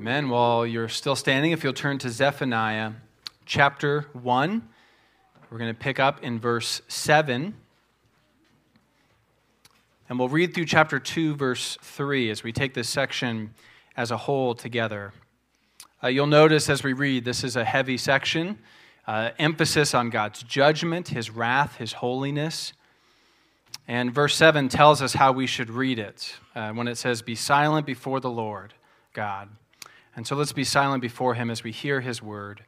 Amen. While you're still standing, if you'll turn to Zephaniah chapter 1, we're going to pick up in verse 7. And we'll read through chapter 2, verse 3 as we take this section as a whole together. Uh, you'll notice as we read, this is a heavy section, uh, emphasis on God's judgment, his wrath, his holiness. And verse 7 tells us how we should read it uh, when it says, Be silent before the Lord God. And so let's be silent before him as we hear his word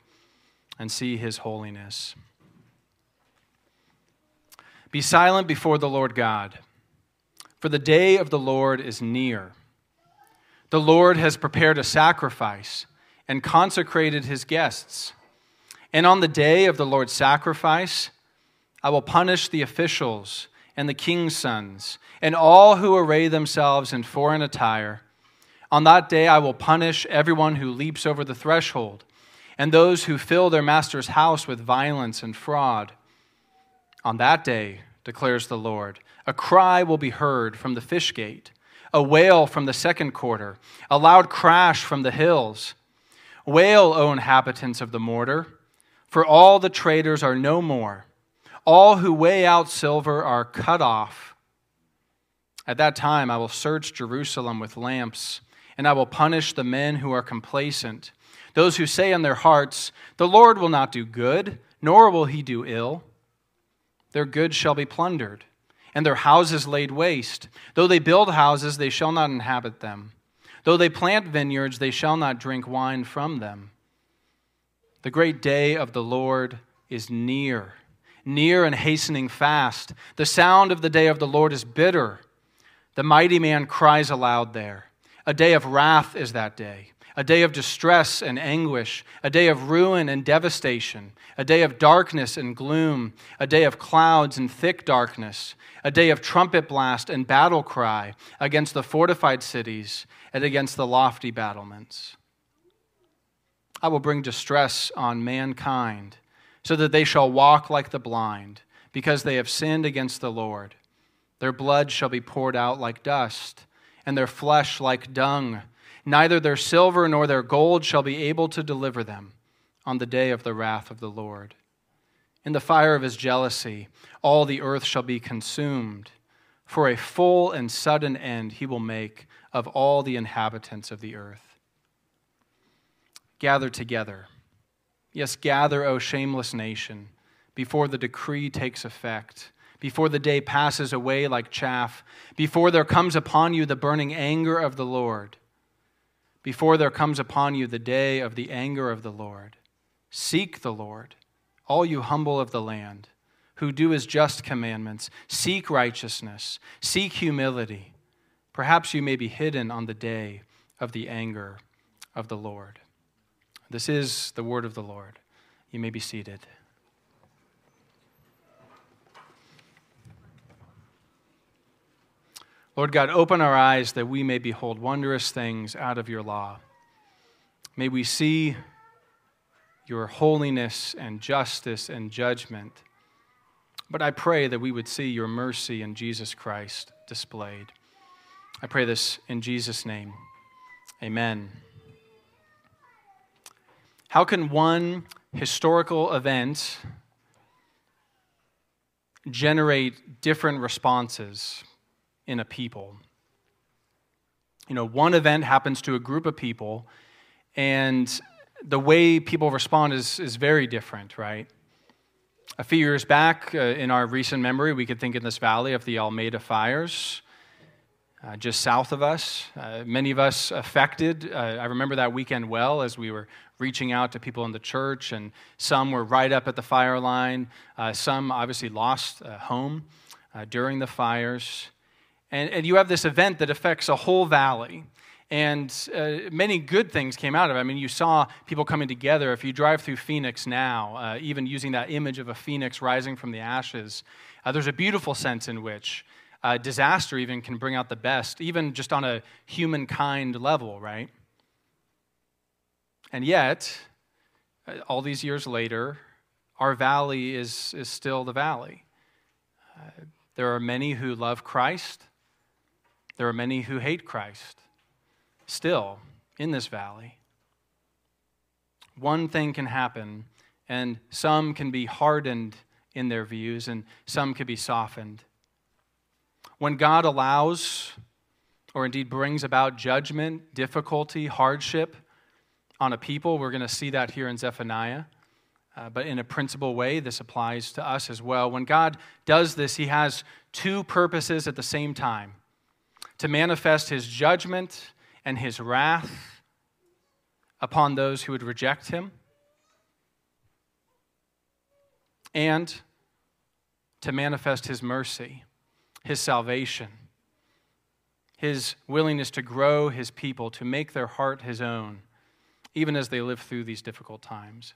and see his holiness. Be silent before the Lord God, for the day of the Lord is near. The Lord has prepared a sacrifice and consecrated his guests. And on the day of the Lord's sacrifice, I will punish the officials and the king's sons and all who array themselves in foreign attire on that day I will punish everyone who leaps over the threshold, and those who fill their master's house with violence and fraud. On that day, declares the Lord, a cry will be heard from the fish gate, a wail from the second quarter, a loud crash from the hills. Wail, O inhabitants of the mortar, for all the traders are no more. All who weigh out silver are cut off. At that time, I will search Jerusalem with lamps and I will punish the men who are complacent, those who say in their hearts, The Lord will not do good, nor will he do ill. Their goods shall be plundered, and their houses laid waste. Though they build houses, they shall not inhabit them. Though they plant vineyards, they shall not drink wine from them. The great day of the Lord is near, near and hastening fast. The sound of the day of the Lord is bitter. The mighty man cries aloud there. A day of wrath is that day, a day of distress and anguish, a day of ruin and devastation, a day of darkness and gloom, a day of clouds and thick darkness, a day of trumpet blast and battle cry against the fortified cities and against the lofty battlements. I will bring distress on mankind, so that they shall walk like the blind, because they have sinned against the Lord. Their blood shall be poured out like dust and their flesh like dung. Neither their silver nor their gold shall be able to deliver them on the day of the wrath of the Lord. In the fire of his jealousy, all the earth shall be consumed. For a full and sudden end he will make of all the inhabitants of the earth. Gather together. Yes, gather, O shameless nation, before the decree takes effect before the day passes away like chaff, before there comes upon you the burning anger of the Lord, before there comes upon you the day of the anger of the Lord. Seek the Lord, all you humble of the land, who do his just commandments. Seek righteousness, seek humility. Perhaps you may be hidden on the day of the anger of the Lord. This is the word of the Lord. You may be seated. Lord God, open our eyes that we may behold wondrous things out of your law. May we see your holiness and justice and judgment. But I pray that we would see your mercy in Jesus Christ displayed. I pray this in Jesus' name. Amen. How can one historical event generate different responses in a people. You know, one event happens to a group of people, and the way people respond is, is very different, right? A few years back, uh, in our recent memory, we could think in this valley of the Almeda fires, uh, just south of us. Uh, many of us affected. Uh, I remember that weekend well as we were reaching out to people in the church, and some were right up at the fire line. Uh, some obviously lost uh, home during the fires. And, and you have this event that affects a whole valley. And uh, many good things came out of it. I mean, you saw people coming together. If you drive through Phoenix now, uh, even using that image of a phoenix rising from the ashes, uh, there's a beautiful sense in which uh, disaster even can bring out the best, even just on a humankind level, right? And yet, uh, all these years later, our valley is, is still the valley. Uh, there are many who love Christ. There are many who hate Christ still in this valley. one thing can happen, and some can be hardened in their views, and some can be softened. When God allows, or indeed brings about judgment, difficulty, hardship on a people, we're going to see that here in Zephaniah. Uh, but in a principal way, this applies to us as well. When God does this, He has two purposes at the same time to manifest His judgment and His wrath upon those who would reject Him, and to manifest His mercy, His salvation, His willingness to grow His people, to make their heart His own, even as they live through these difficult times.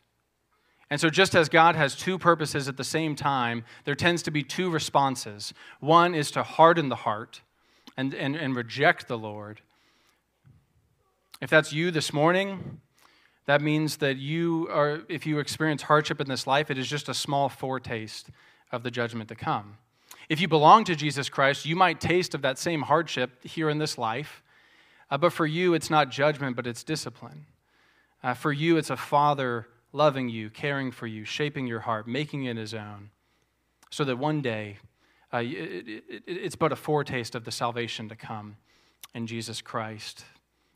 And so, just as God has two purposes at the same time, there tends to be two responses. One is to harden the heart and, and, and reject the Lord. If that's you this morning, that means that you are, if you experience hardship in this life, it is just a small foretaste of the judgment to come. If you belong to Jesus Christ, you might taste of that same hardship here in this life, uh, but for you, it's not judgment, but it's discipline. Uh, for you, it's a father loving you, caring for you, shaping your heart, making it his own, so that one day uh, it, it, it's but a foretaste of the salvation to come in Jesus Christ.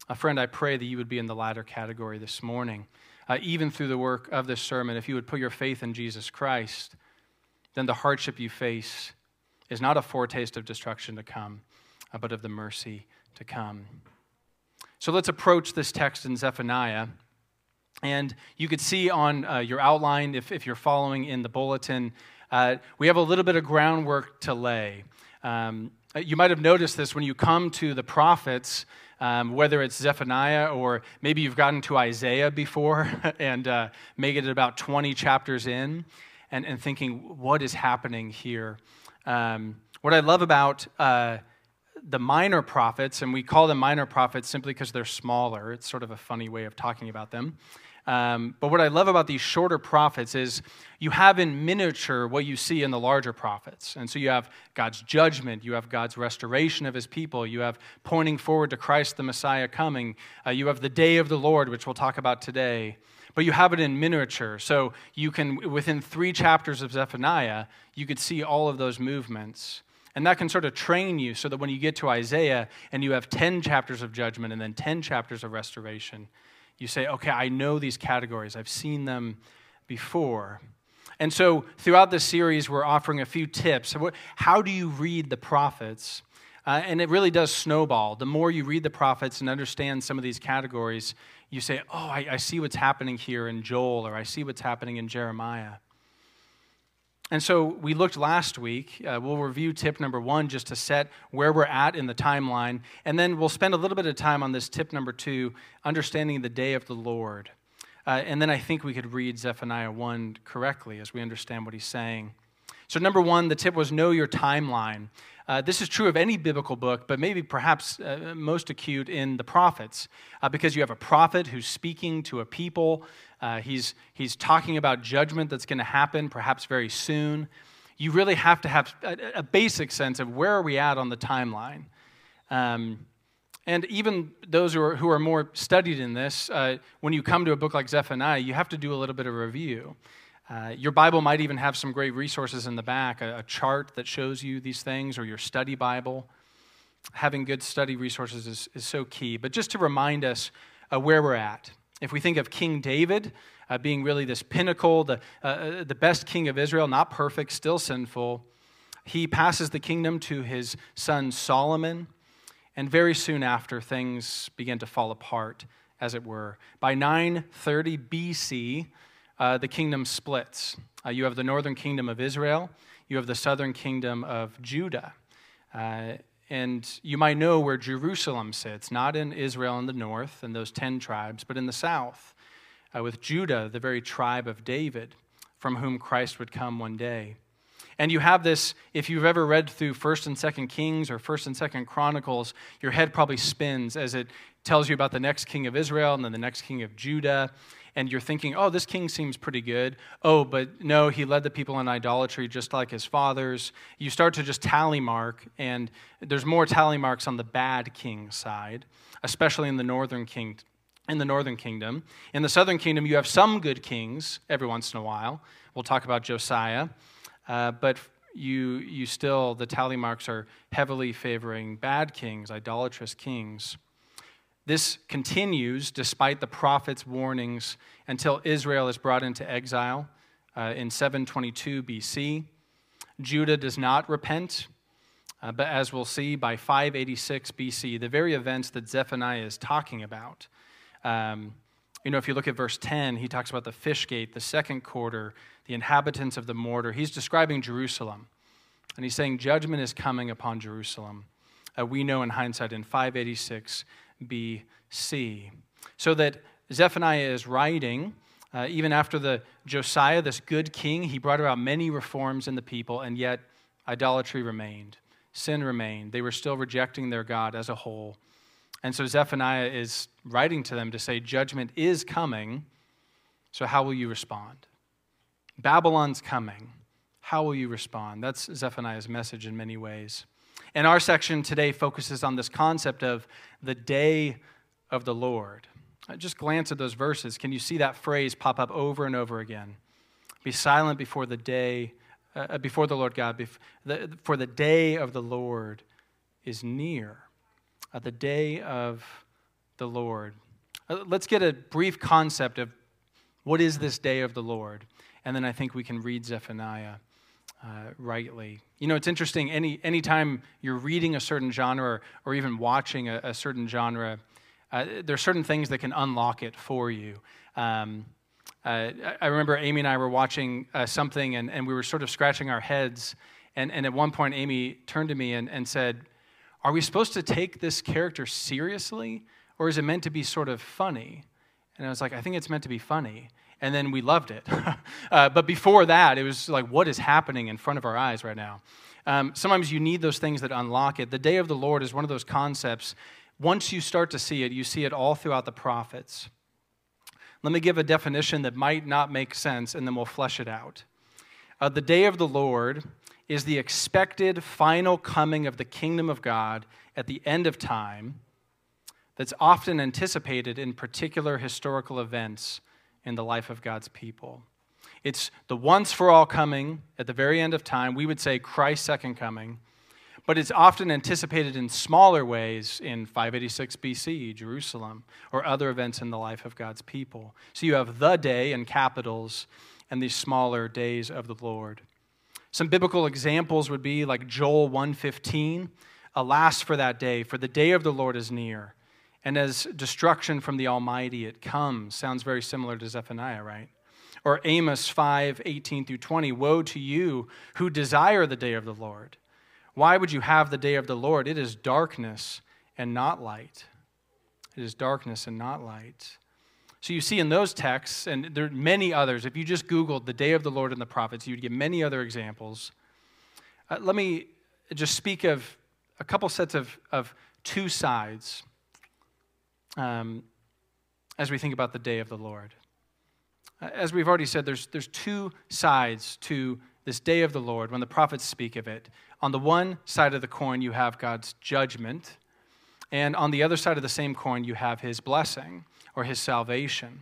A friend, I pray that you would be in the latter category this morning. Uh, even through the work of this sermon, if you would put your faith in Jesus Christ, then the hardship you face is not a foretaste of destruction to come, uh, but of the mercy to come. So let's approach this text in Zephaniah and you could see on uh, your outline, if, if you're following in the bulletin, uh, we have a little bit of groundwork to lay. Um, you might have noticed this when you come to the prophets, um, whether it's Zephaniah or maybe you've gotten to Isaiah before and uh, make it about 20 chapters in and, and thinking, what is happening here? Um, what I love about uh, the minor prophets, and we call them minor prophets simply because they're smaller, it's sort of a funny way of talking about them. Um, but what I love about these shorter prophets is you have in miniature what you see in the larger prophets. And so you have God's judgment, you have God's restoration of his people, you have pointing forward to Christ the Messiah coming, uh, you have the day of the Lord, which we'll talk about today. But you have it in miniature. So you can, within three chapters of Zephaniah, you could see all of those movements. And that can sort of train you so that when you get to Isaiah and you have 10 chapters of judgment and then 10 chapters of restoration, you say, okay, I know these categories, I've seen them before. And so throughout this series, we're offering a few tips. How do you read the prophets? Uh, and it really does snowball. The more you read the prophets and understand some of these categories, you say, oh, I, I see what's happening here in Joel, or I see what's happening in Jeremiah. And so we looked last week. Uh, we'll review tip number one just to set where we're at in the timeline. And then we'll spend a little bit of time on this tip number two, understanding the day of the Lord. Uh, and then I think we could read Zephaniah 1 correctly as we understand what he's saying. So, number one, the tip was know your timeline. Uh, this is true of any biblical book, but maybe perhaps uh, most acute in the prophets, uh, because you have a prophet who's speaking to a people uh, he's, he's talking about judgment that's going to happen, perhaps very soon. You really have to have a, a, basic sense of where are we at on the timeline. Um, and even those who are, who are more studied in this, uh, when you come to a book like Zephaniah, you have to do a little bit of review. Uh, your Bible might even have some great resources in the back, a, a, chart that shows you these things, or your study Bible. Having good study resources is, is so key. But just to remind us uh, where we're at. If we think of King David uh, being really this pinnacle, the, uh, uh, the best king of Israel, not perfect, still sinful, he passes the kingdom to his son Solomon. And very soon after, things begin to fall apart, as it were. By 930 BC, uh, the kingdom splits. Uh, you have the northern kingdom of Israel, you have the southern kingdom of Judah. Uh, and you might know where Jerusalem sits, not in Israel in the north and those 10 tribes, but in the south, uh, with Judah, the very tribe of David, from whom Christ would come one day. And you have this, if you've ever read through 1st and 2nd Kings or 1st and 2nd Chronicles, your head probably spins as it tells you about the next king of Israel and then the next king of Judah and you're thinking, oh, this king seems pretty good. Oh, but no, he led the people in idolatry just like his fathers. You start to just tally mark, and there's more tally marks on the bad king side, especially in the northern king, in the northern kingdom. In the southern kingdom, you have some good kings every once in a while. We'll talk about Josiah. Uh, but you, you still, the tally marks are heavily favoring bad kings, idolatrous kings. This continues despite the prophet's warnings until Israel is brought into exile uh, in 722 BC. Judah does not repent, uh, but as we'll see, by 586 BC, the very events that Zephaniah is talking about. Um, you know, if you look at verse 10, he talks about the fish gate, the second quarter, the inhabitants of the mortar. He's describing Jerusalem. And he's saying judgment is coming upon Jerusalem. Uh, we know in hindsight in 586 BC. So that Zephaniah is writing, uh, even after the Josiah, this good king, he brought about many reforms in the people, and yet idolatry remained. Sin remained. They were still rejecting their God as a whole. And so Zephaniah is writing to them to say, Judgment is coming. So how will you respond? Babylon's coming. How will you respond? That's Zephaniah's message in many ways. And our section today focuses on this concept of the day of the Lord. Just glance at those verses. Can you see that phrase pop up over and over again? Be silent before the day, uh, uh before the Lord God, for the day of the Lord is near. Uh, the day of the Lord. Uh, let's get a brief concept of what is this day of the Lord, and then I think we can read Zephaniah uh, rightly. You know, it's interesting. Any anytime you're reading a certain genre or, even watching a, a certain genre, uh, there are certain things that can unlock it for you. Um, uh, I remember Amy and I were watching uh, something, and, and we were sort of scratching our heads. And, and at one point, Amy turned to me and, and said, Are we supposed to take this character seriously, or is it meant to be sort of funny? And I was like, I think it's meant to be funny and then we loved it. uh, but before that, it was like, what is happening in front of our eyes right now? Um, sometimes you need those things that unlock it. The day of the Lord is one of those concepts. Once you start to see it, you see it all throughout the prophets. Let me give a definition that might not make sense, and then we'll flesh it out. Uh, the day of the Lord is the expected final coming of the kingdom of God at the end of time that's often anticipated in particular historical events in the life of God's people. It's the once for all coming at the very end of time. We would say Christ's second coming, but it's often anticipated in smaller ways in 586 BC, Jerusalem, or other events in the life of God's people. So you have the day in capitals and these smaller days of the Lord. Some biblical examples would be like Joel 115, alas for that day, for the day of the Lord is near and as destruction from the Almighty it comes. Sounds very similar to Zephaniah, right? Or Amos 5 18 through 20. Woe to you who desire the day of the Lord. Why would you have the day of the Lord? It is darkness and not light. It is darkness and not light. So you see in those texts, and there are many others, if you just Googled the day of the Lord and the prophets, you'd get many other examples. Uh, let me just speak of a couple sets of, of two sides um, as we think about the day of the Lord. As we've already said, there's, there's two sides to this day of the Lord when the prophets speak of it. On the one side of the coin, you have God's judgment, and on the other side of the same coin, you have his blessing or his salvation.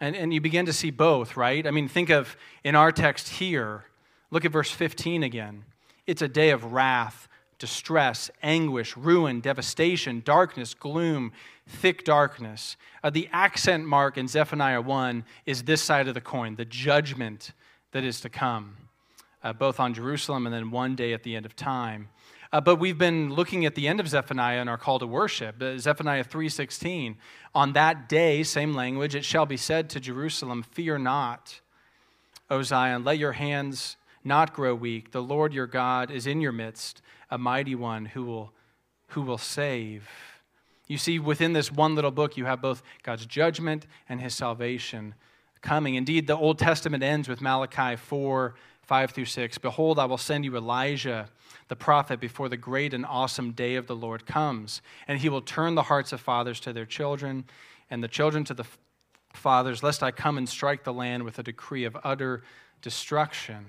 And, and you begin to see both, right? I mean, think of in our text here, look at verse 15 again. It's a day of wrath distress, anguish, ruin, devastation, darkness, gloom, thick darkness. Uh, the accent mark in Zephaniah 1 is this side of the coin, the judgment that is to come, uh, both on Jerusalem and then one day at the end of time. Uh, but we've been looking at the end of Zephaniah in our call to worship, uh, Zephaniah 3:16. On that day, same language, it shall be said to Jerusalem, "Fear not, O Zion, let your hands not grow weak. The Lord your God is in your midst a mighty one who will, who will save. You see, within this one little book, you have both God's judgment and his salvation coming. Indeed, the Old Testament ends with Malachi 4 5 through 6. Behold, I will send you Elijah, the prophet, before the great and awesome day of the Lord comes. And he will turn the hearts of fathers to their children, and the children to the fathers, lest I come and strike the land with a decree of utter destruction.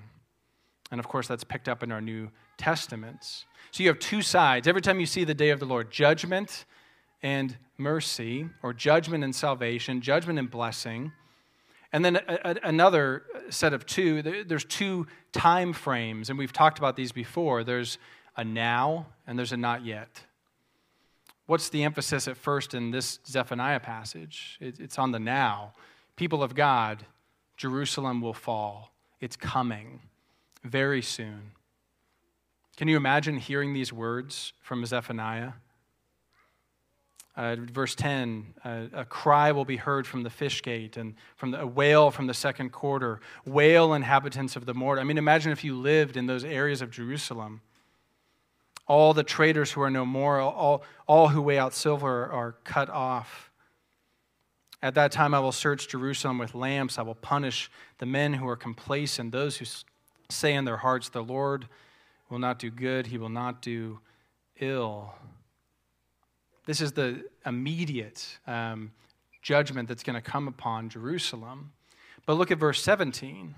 And of course, that's picked up in our New Testaments. So you have two sides. Every time you see the day of the Lord, judgment and mercy, or judgment and salvation, judgment and blessing. And then a, a, another set of two, there's two time frames, and we've talked about these before. There's a now and there's a not yet. What's the emphasis at first in this Zephaniah passage? It's on the now. People of God, Jerusalem will fall. It's coming very soon. Can you imagine hearing these words from Zephaniah? Uh, verse 10 uh, a cry will be heard from the fish gate and from the, a wail from the second quarter wail inhabitants of the mortar i mean imagine if you lived in those areas of jerusalem. All the traders who are no more all, all who weigh out silver are cut off. At that time i will search jerusalem with lamps. I will punish the men who are complacent those who say in their hearts the lord will not do good he will not do ill this is the immediate um, judgment that's going to come upon Jerusalem. But look at verse 17.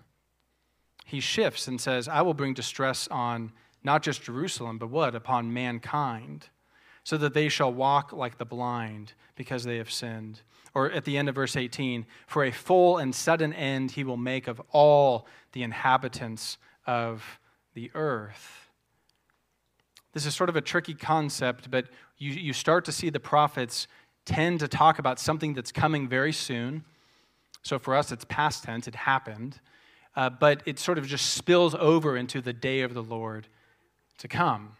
He shifts and says, I will bring distress on not just Jerusalem, but what? Upon mankind, so that they shall walk like the blind because they have sinned. Or at the end of verse 18, for a full and sudden end he will make of all the inhabitants of the earth. This is sort of a tricky concept, but you, you start to see the prophets tend to talk about something that's coming very soon. So for us, it's past tense, it happened. Uh, but it sort of just spills over into the day of the Lord to come.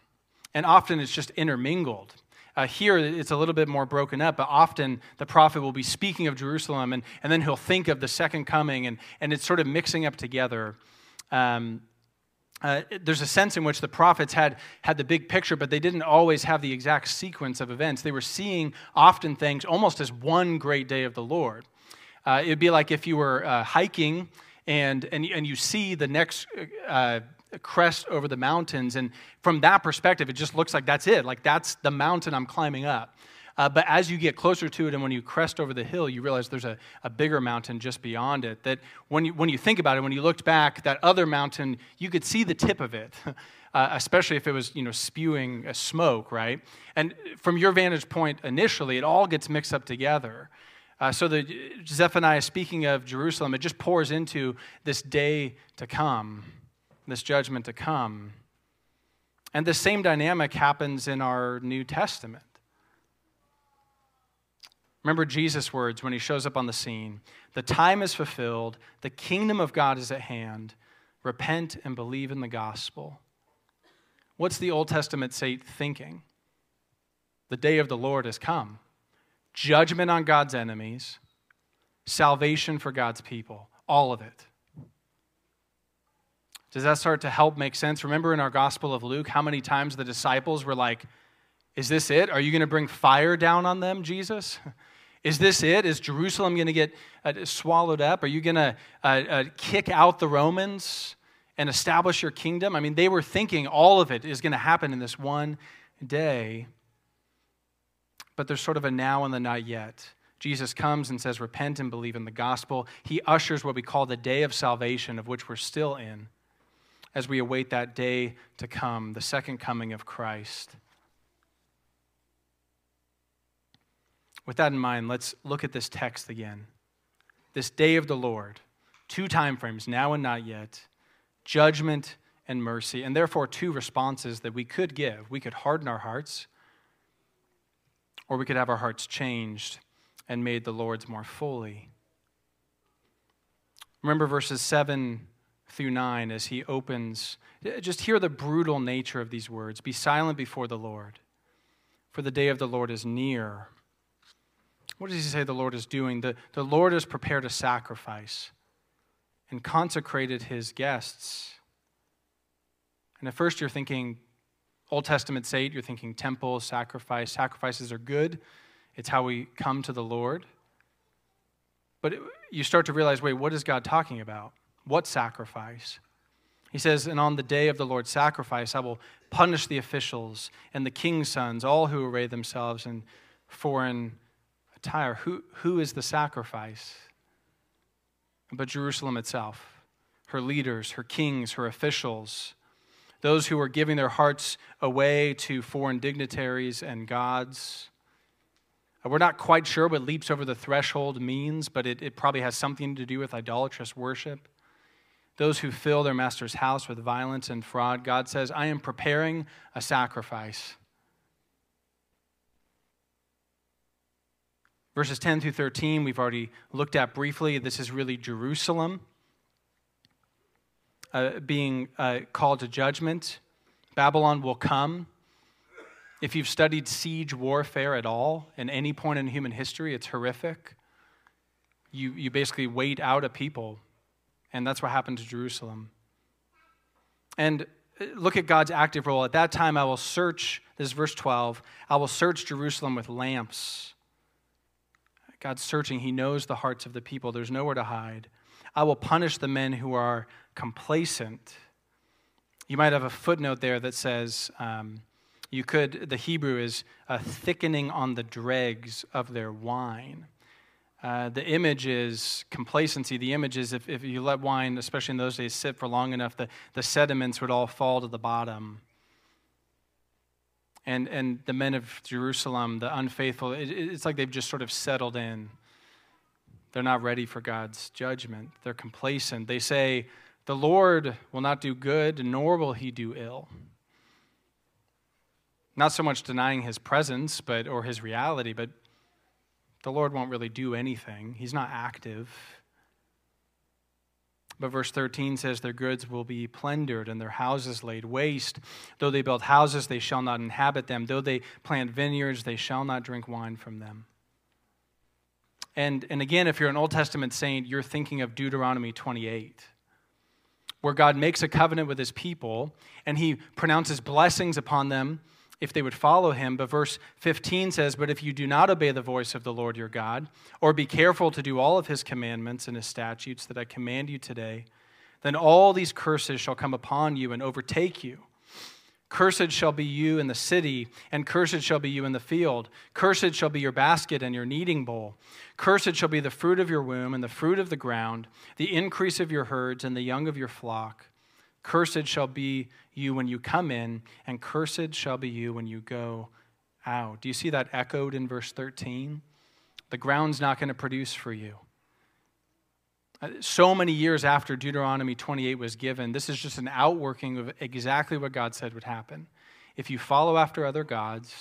And often it's just intermingled. Uh, here, it's a little bit more broken up, but often the prophet will be speaking of Jerusalem and, and then he'll think of the second coming, and, and it's sort of mixing up together. Um, uh, there's a sense in which the prophets had, had the big picture, but they didn't always have the exact sequence of events. They were seeing often things almost as one great day of the Lord. Uh, it would be like if you were uh, hiking and, and, and you see the next uh, crest over the mountains, and from that perspective, it just looks like that's it. Like that's the mountain I'm climbing up. Uh, but as you get closer to it and when you crest over the hill, you realize there's a, a bigger mountain just beyond it. That when you, when you think about it, when you looked back, that other mountain, you could see the tip of it. Uh, especially if it was you know spewing a smoke right and from your vantage point initially it all gets mixed up together uh, so the zephaniah speaking of jerusalem it just pours into this day to come this judgment to come and the same dynamic happens in our new testament Remember Jesus' words when he shows up on the scene The time is fulfilled, the kingdom of God is at hand. Repent and believe in the gospel. What's the Old Testament saint thinking? The day of the Lord has come. Judgment on God's enemies, salvation for God's people, all of it. Does that start to help make sense? Remember in our Gospel of Luke how many times the disciples were like, Is this it? Are you going to bring fire down on them, Jesus? Is this it? Is Jerusalem going to get uh, swallowed up? Are you going to uh, uh, kick out the Romans and establish your kingdom? I mean, they were thinking all of it is going to happen in this one day. But there's sort of a now and the not yet. Jesus comes and says, Repent and believe in the gospel. He ushers what we call the day of salvation, of which we're still in, as we await that day to come, the second coming of Christ. With that in mind, let's look at this text again. This day of the Lord, two time frames, now and not yet, judgment and mercy, and therefore two responses that we could give. We could harden our hearts, or we could have our hearts changed and made the Lord's more fully. Remember verses 7 through 9 as he opens. Just hear the brutal nature of these words Be silent before the Lord, for the day of the Lord is near. What does he say the Lord is doing? The, the Lord has prepared a sacrifice and consecrated his guests. And at first you're thinking Old Testament saint, you're thinking temple, sacrifice. Sacrifices are good, it's how we come to the Lord. But it, you start to realize wait, what is God talking about? What sacrifice? He says, And on the day of the Lord's sacrifice, I will punish the officials and the king's sons, all who array themselves in foreign Tyre, who, who is the sacrifice? But Jerusalem itself, her leaders, her kings, her officials, those who are giving their hearts away to foreign dignitaries and gods. We're not quite sure what leaps over the threshold means, but it, it probably has something to do with idolatrous worship. Those who fill their master's house with violence and fraud, God says, I am preparing a sacrifice. Verses 10 through 13, we've already looked at briefly. This is really Jerusalem uh, being uh, called to judgment. Babylon will come. If you've studied siege warfare at all, in any point in human history, it's horrific. You, you basically wait out a people, and that's what happened to Jerusalem. And uh, look at God's active role. At that time, I will search, this is verse 12, I will search Jerusalem with lamps. God's searching. He knows the hearts of the people. There's nowhere to hide. I will punish the men who are complacent. You might have a footnote there that says, um, you could, the Hebrew is a thickening on the dregs of their wine. Uh, the image is complacency. The image is if, if you let wine, especially in those days, sit for long enough, the, the sediments would all fall to the bottom. And, and the men of Jerusalem, the unfaithful, it, it's like they've just sort of settled in. They're not ready for God's judgment. They're complacent. They say, The Lord will not do good, nor will he do ill. Not so much denying his presence but, or his reality, but the Lord won't really do anything. He's not active. But verse 13 says, Their goods will be plundered and their houses laid waste. Though they build houses, they shall not inhabit them. Though they plant vineyards, they shall not drink wine from them. And, and again, if you're an Old Testament saint, you're thinking of Deuteronomy 28, where God makes a covenant with his people and he pronounces blessings upon them if they would follow him. But verse 15 says, But if you do not obey the voice of the Lord your God, or be careful to do all of his commandments and his statutes that I command you today, then all these curses shall come upon you and overtake you. Cursed shall be you in the city, and cursed shall be you in the field. Cursed shall be your basket and your kneading bowl. Cursed shall be the fruit of your womb and the fruit of the ground, the increase of your herds and the young of your flock. Cursed shall be you when you come in, and cursed shall be you when you go out. Do you see that echoed in verse 13? The ground's not going to produce for you. Uh, so many years after Deuteronomy 28 was given, this is just an outworking of exactly what God said would happen. If you follow after other gods,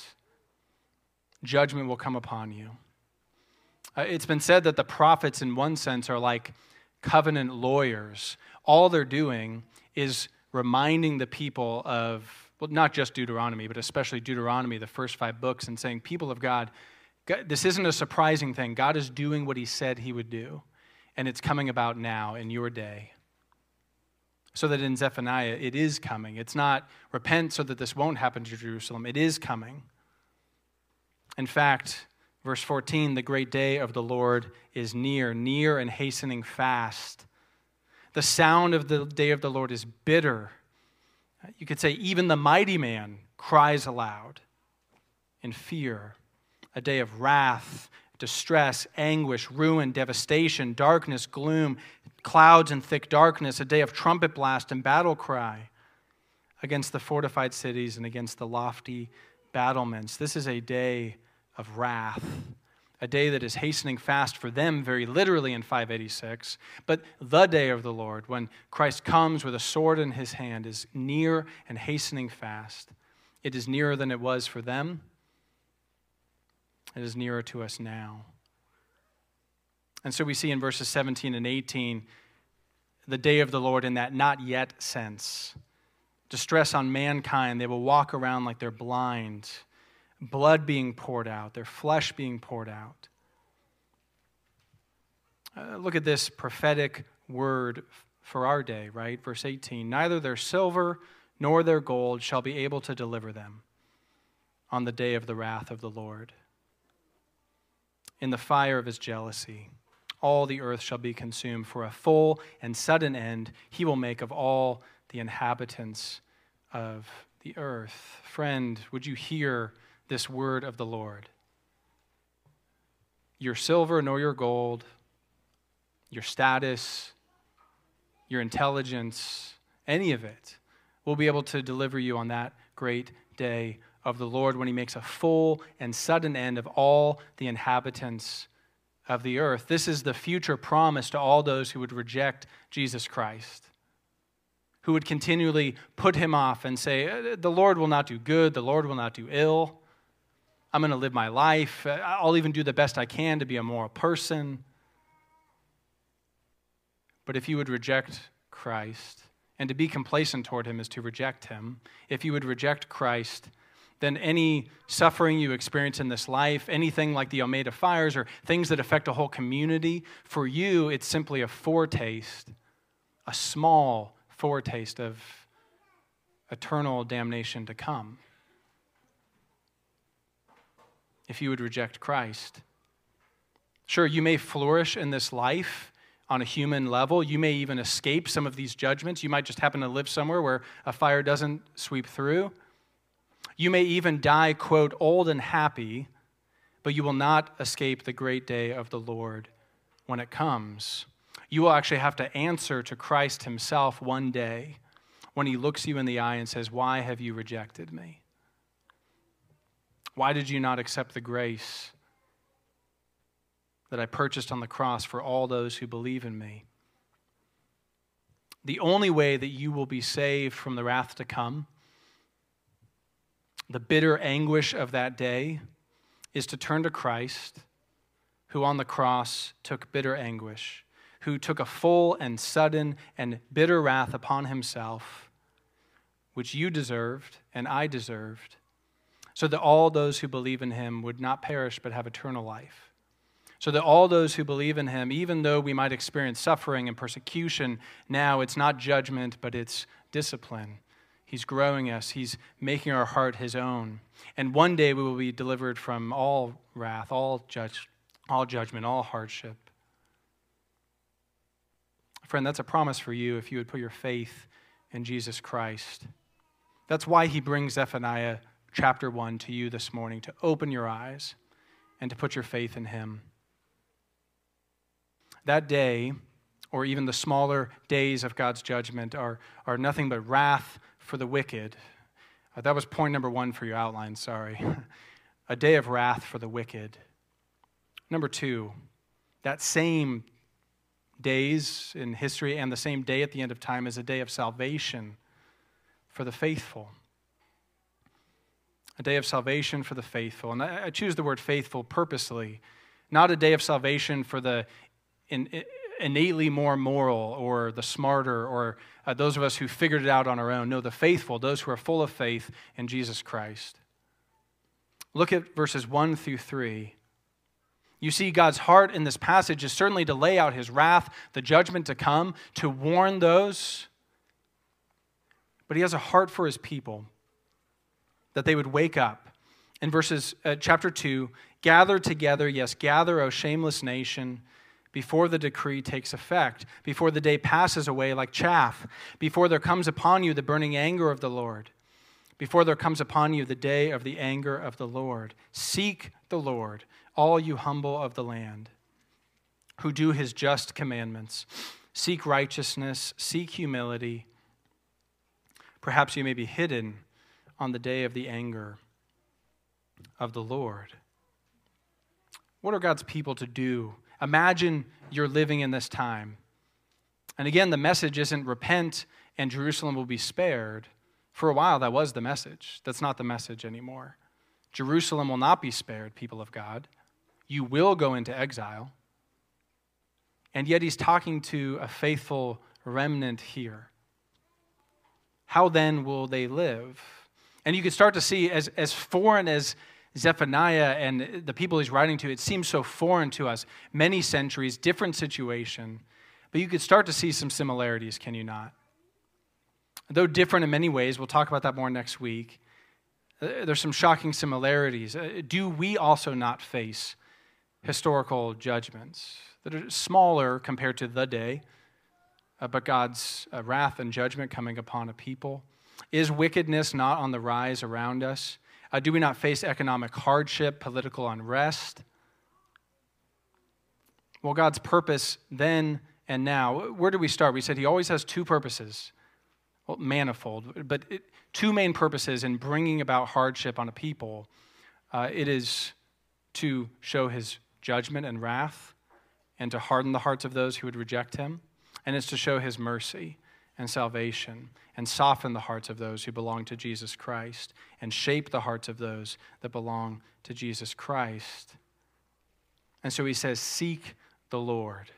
judgment will come upon you. Uh, it's been said that the prophets, in one sense, are like covenant lawyers. All they're doing is reminding the people of, well, not just Deuteronomy, but especially Deuteronomy, the first five books, and saying, People of God, God this isn't a surprising thing. God is doing what he said he would do, and it's coming about now in your day. So that in Zephaniah, it is coming. It's not repent so that this won't happen to Jerusalem, it is coming. In fact, verse 14, the great day of the Lord is near, near and hastening fast. The sound of the day of the Lord is bitter. You could say, even the mighty man cries aloud in fear. A day of wrath, distress, anguish, ruin, devastation, darkness, gloom, clouds and thick darkness, a day of trumpet blast and battle cry against the fortified cities and against the lofty battlements. This is a day of wrath a day that is hastening fast for them, very literally in 586. But the day of the Lord, when Christ comes with a sword in his hand, is near and hastening fast. It is nearer than it was for them, it is nearer to us now. And so we see in verses 17 and 18 the day of the Lord in that not yet sense. Distress on mankind. They will walk around like they're blind blood being poured out, their flesh being poured out. Uh, look at this prophetic word for our day, right? Verse 18 Neither their silver nor their gold shall be able to deliver them on the day of the wrath of the Lord. In the fire of his jealousy, all the earth shall be consumed. For a full and sudden end he will make of all the inhabitants of the earth. Friend, would you hear? This word of the Lord. Your silver nor your gold, your status, your intelligence, any of it will be able to deliver you on that great day of the Lord when he makes a full and sudden end of all the inhabitants of the earth. This is the future promise to all those who would reject Jesus Christ, who would continually put him off and say, uh, The Lord will not do good, the Lord will not do ill. I'm going to live my life. Uh, I'll even do the best I can to be a moral person. But if you would reject Christ, and to be complacent toward him is to reject him, if you would reject Christ, then any suffering you experience in this life, anything like the Almeda fires or things that affect a whole community, for you, it's simply a foretaste, a small foretaste of eternal damnation to come. If you would reject Christ, sure, you may flourish in this life on a human level. You may even escape some of these judgments. You might just happen to live somewhere where a fire doesn't sweep through. You may even die, quote, old and happy, but you will not escape the great day of the Lord when it comes. You will actually have to answer to Christ Himself one day when He looks you in the eye and says, Why have you rejected me? Why did you not accept the grace that I purchased on the cross for all those who believe in me? The only way that you will be saved from the wrath to come the bitter anguish of that day is to turn to Christ, who on the cross took bitter anguish, who took a full and sudden and bitter wrath upon himself, which you deserved and I deserved, so that all those who believe in him would not perish but have eternal life. So that all those who believe in him, even though we might experience suffering and persecution now, it's not judgment, but it's discipline He's growing us. He's making our heart his own. And one day we will be delivered from all wrath, all judge, all judgment, all hardship. Friend, that's a promise for you if you would put your faith in Jesus Christ. That's why he brings Zephaniah chapter 1 to you this morning to open your eyes and to put your faith in him. That day, or even the smaller days of God's judgment, are, are nothing but wrath for the wicked. Uh, that was point number one for your outline, sorry. a day of wrath for the wicked. Number two, that same days in history and the same day at the end of time is a day of salvation for the faithful. A day of salvation for the faithful. And I choose the word faithful purposely, not a day of salvation for the in, innately more moral or the smarter or uh, those of us who figured it out on our own. No, the faithful, those who are full of faith in Jesus Christ. Look at verses 1 through 3. You see, God's heart in this passage is certainly to lay out his wrath, the judgment to come, to warn those. But he has a heart for his people, that they would wake up. In verses uh, chapter 2, gather together, yes, gather, O shameless nation before the decree takes effect, before the day passes away like chaff, before there comes upon you the burning anger of the Lord, before there comes upon you the day of the anger of the Lord. Seek the Lord, all you humble of the land, who do his just commandments. Seek righteousness, seek humility. Perhaps you may be hidden on the day of the anger of the Lord. What are God's people to do? Imagine you're living in this time. And again, the message isn't repent and Jerusalem will be spared. For a while, that was the message. That's not the message anymore. Jerusalem will not be spared, people of God. You will go into exile. And yet, he's talking to a faithful remnant here. How then will they live? And you can start to see, as, as foreign as Zephaniah and the people he's writing to, it seems so foreign to us. Many centuries, different situation. But you could start to see some similarities, can you not? Though different in many ways, we'll talk about that more next week. Uh, there's some shocking similarities. Uh, do we also not face historical judgments that are smaller compared to the day, uh, but God's wrath and judgment coming upon a people? Is wickedness not on the rise around us? Uh, do we not face economic hardship, political unrest? Well, God's purpose then and now, where do we start? We said He always has two purposes. well, manifold, but it, two main purposes in bringing about hardship on a people. Uh, it is to show his judgment and wrath, and to harden the hearts of those who would reject him, and it's to show his mercy and salvation, and soften the hearts of those who belong to Jesus Christ, and shape the hearts of those that belong to Jesus Christ. And so he says, Seek the Lord.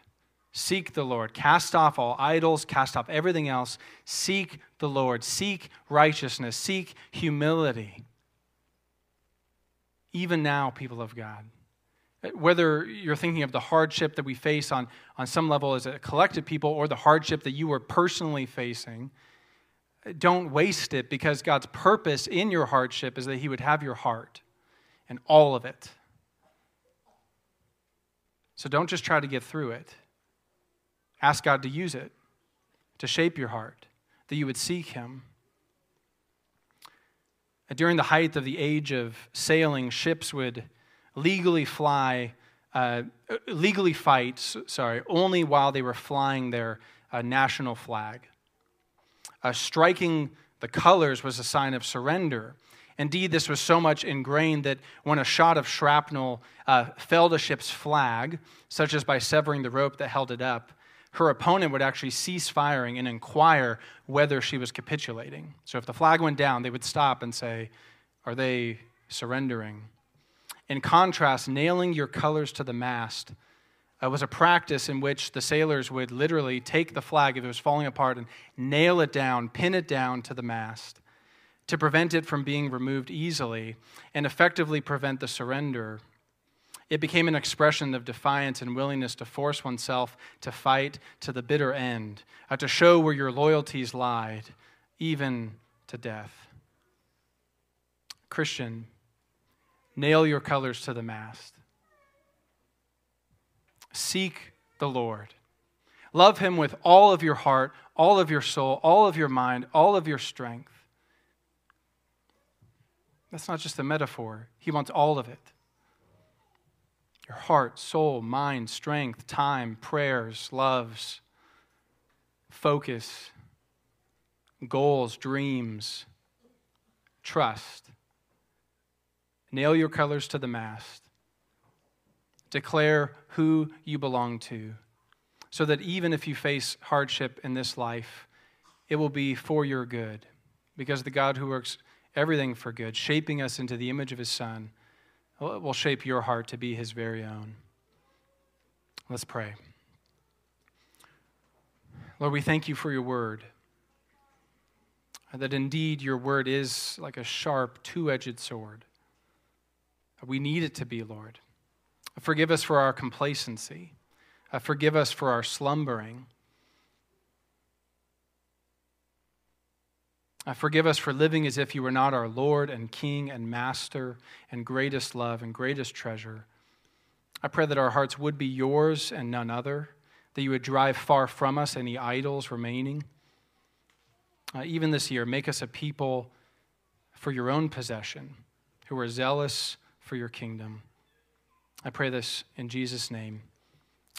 Seek the Lord. Cast off all idols, cast off everything else. Seek the Lord. Seek righteousness. Seek humility. Even now, people of God. Whether you're thinking of the hardship that we face on, on some level as a collective people or the hardship that you are personally facing, don't waste it because God's purpose in your hardship is that He would have your heart and all of it. So don't just try to get through it. Ask God to use it to shape your heart, that you would seek Him. During the height of the age of sailing, ships would legally fly, uh, legally fight, sorry, only while they were flying their uh, national flag. Uh, striking the colors was a sign of surrender. Indeed, this was so much ingrained that when a shot of shrapnel uh, felled a ship's flag, such as by severing the rope that held it up, her opponent would actually cease firing and inquire whether she was capitulating. So if the flag went down, they would stop and say, Are they surrendering? In contrast, nailing your colors to the mast uh, was a practice in which the sailors would literally take the flag if it was falling apart and nail it down, pin it down to the mast to prevent it from being removed easily and effectively prevent the surrender it became an expression of defiance and willingness to force oneself to fight to the bitter end, uh, to show where your loyalties lied, even to death. Christian, nail your colors to the mast. Seek the Lord. Love him with all of your heart, all of your soul, all of your mind, all of your strength. That's not just a metaphor, he wants all of it your heart, soul, mind, strength, time, prayers, loves, focus, goals, dreams, trust. Nail your colors to the mast. Declare who you belong to, so that even if you face hardship in this life, it will be for your good, because the God who works everything for good, shaping us into the image of his Son, will shape your heart to be his very own. Let's pray. Lord, we thank you for your word. That indeed your word is like a sharp, two edged sword. We need it to be, Lord. Forgive us for our complacency. Forgive us for our slumbering. Uh, forgive us for living as if you were not our Lord and King and Master and greatest love and greatest treasure. I pray that our hearts would be yours and none other, that you would drive far from us any idols remaining. Uh, even this year, make us a people for your own possession, who are zealous for your kingdom. I pray this in Jesus' name.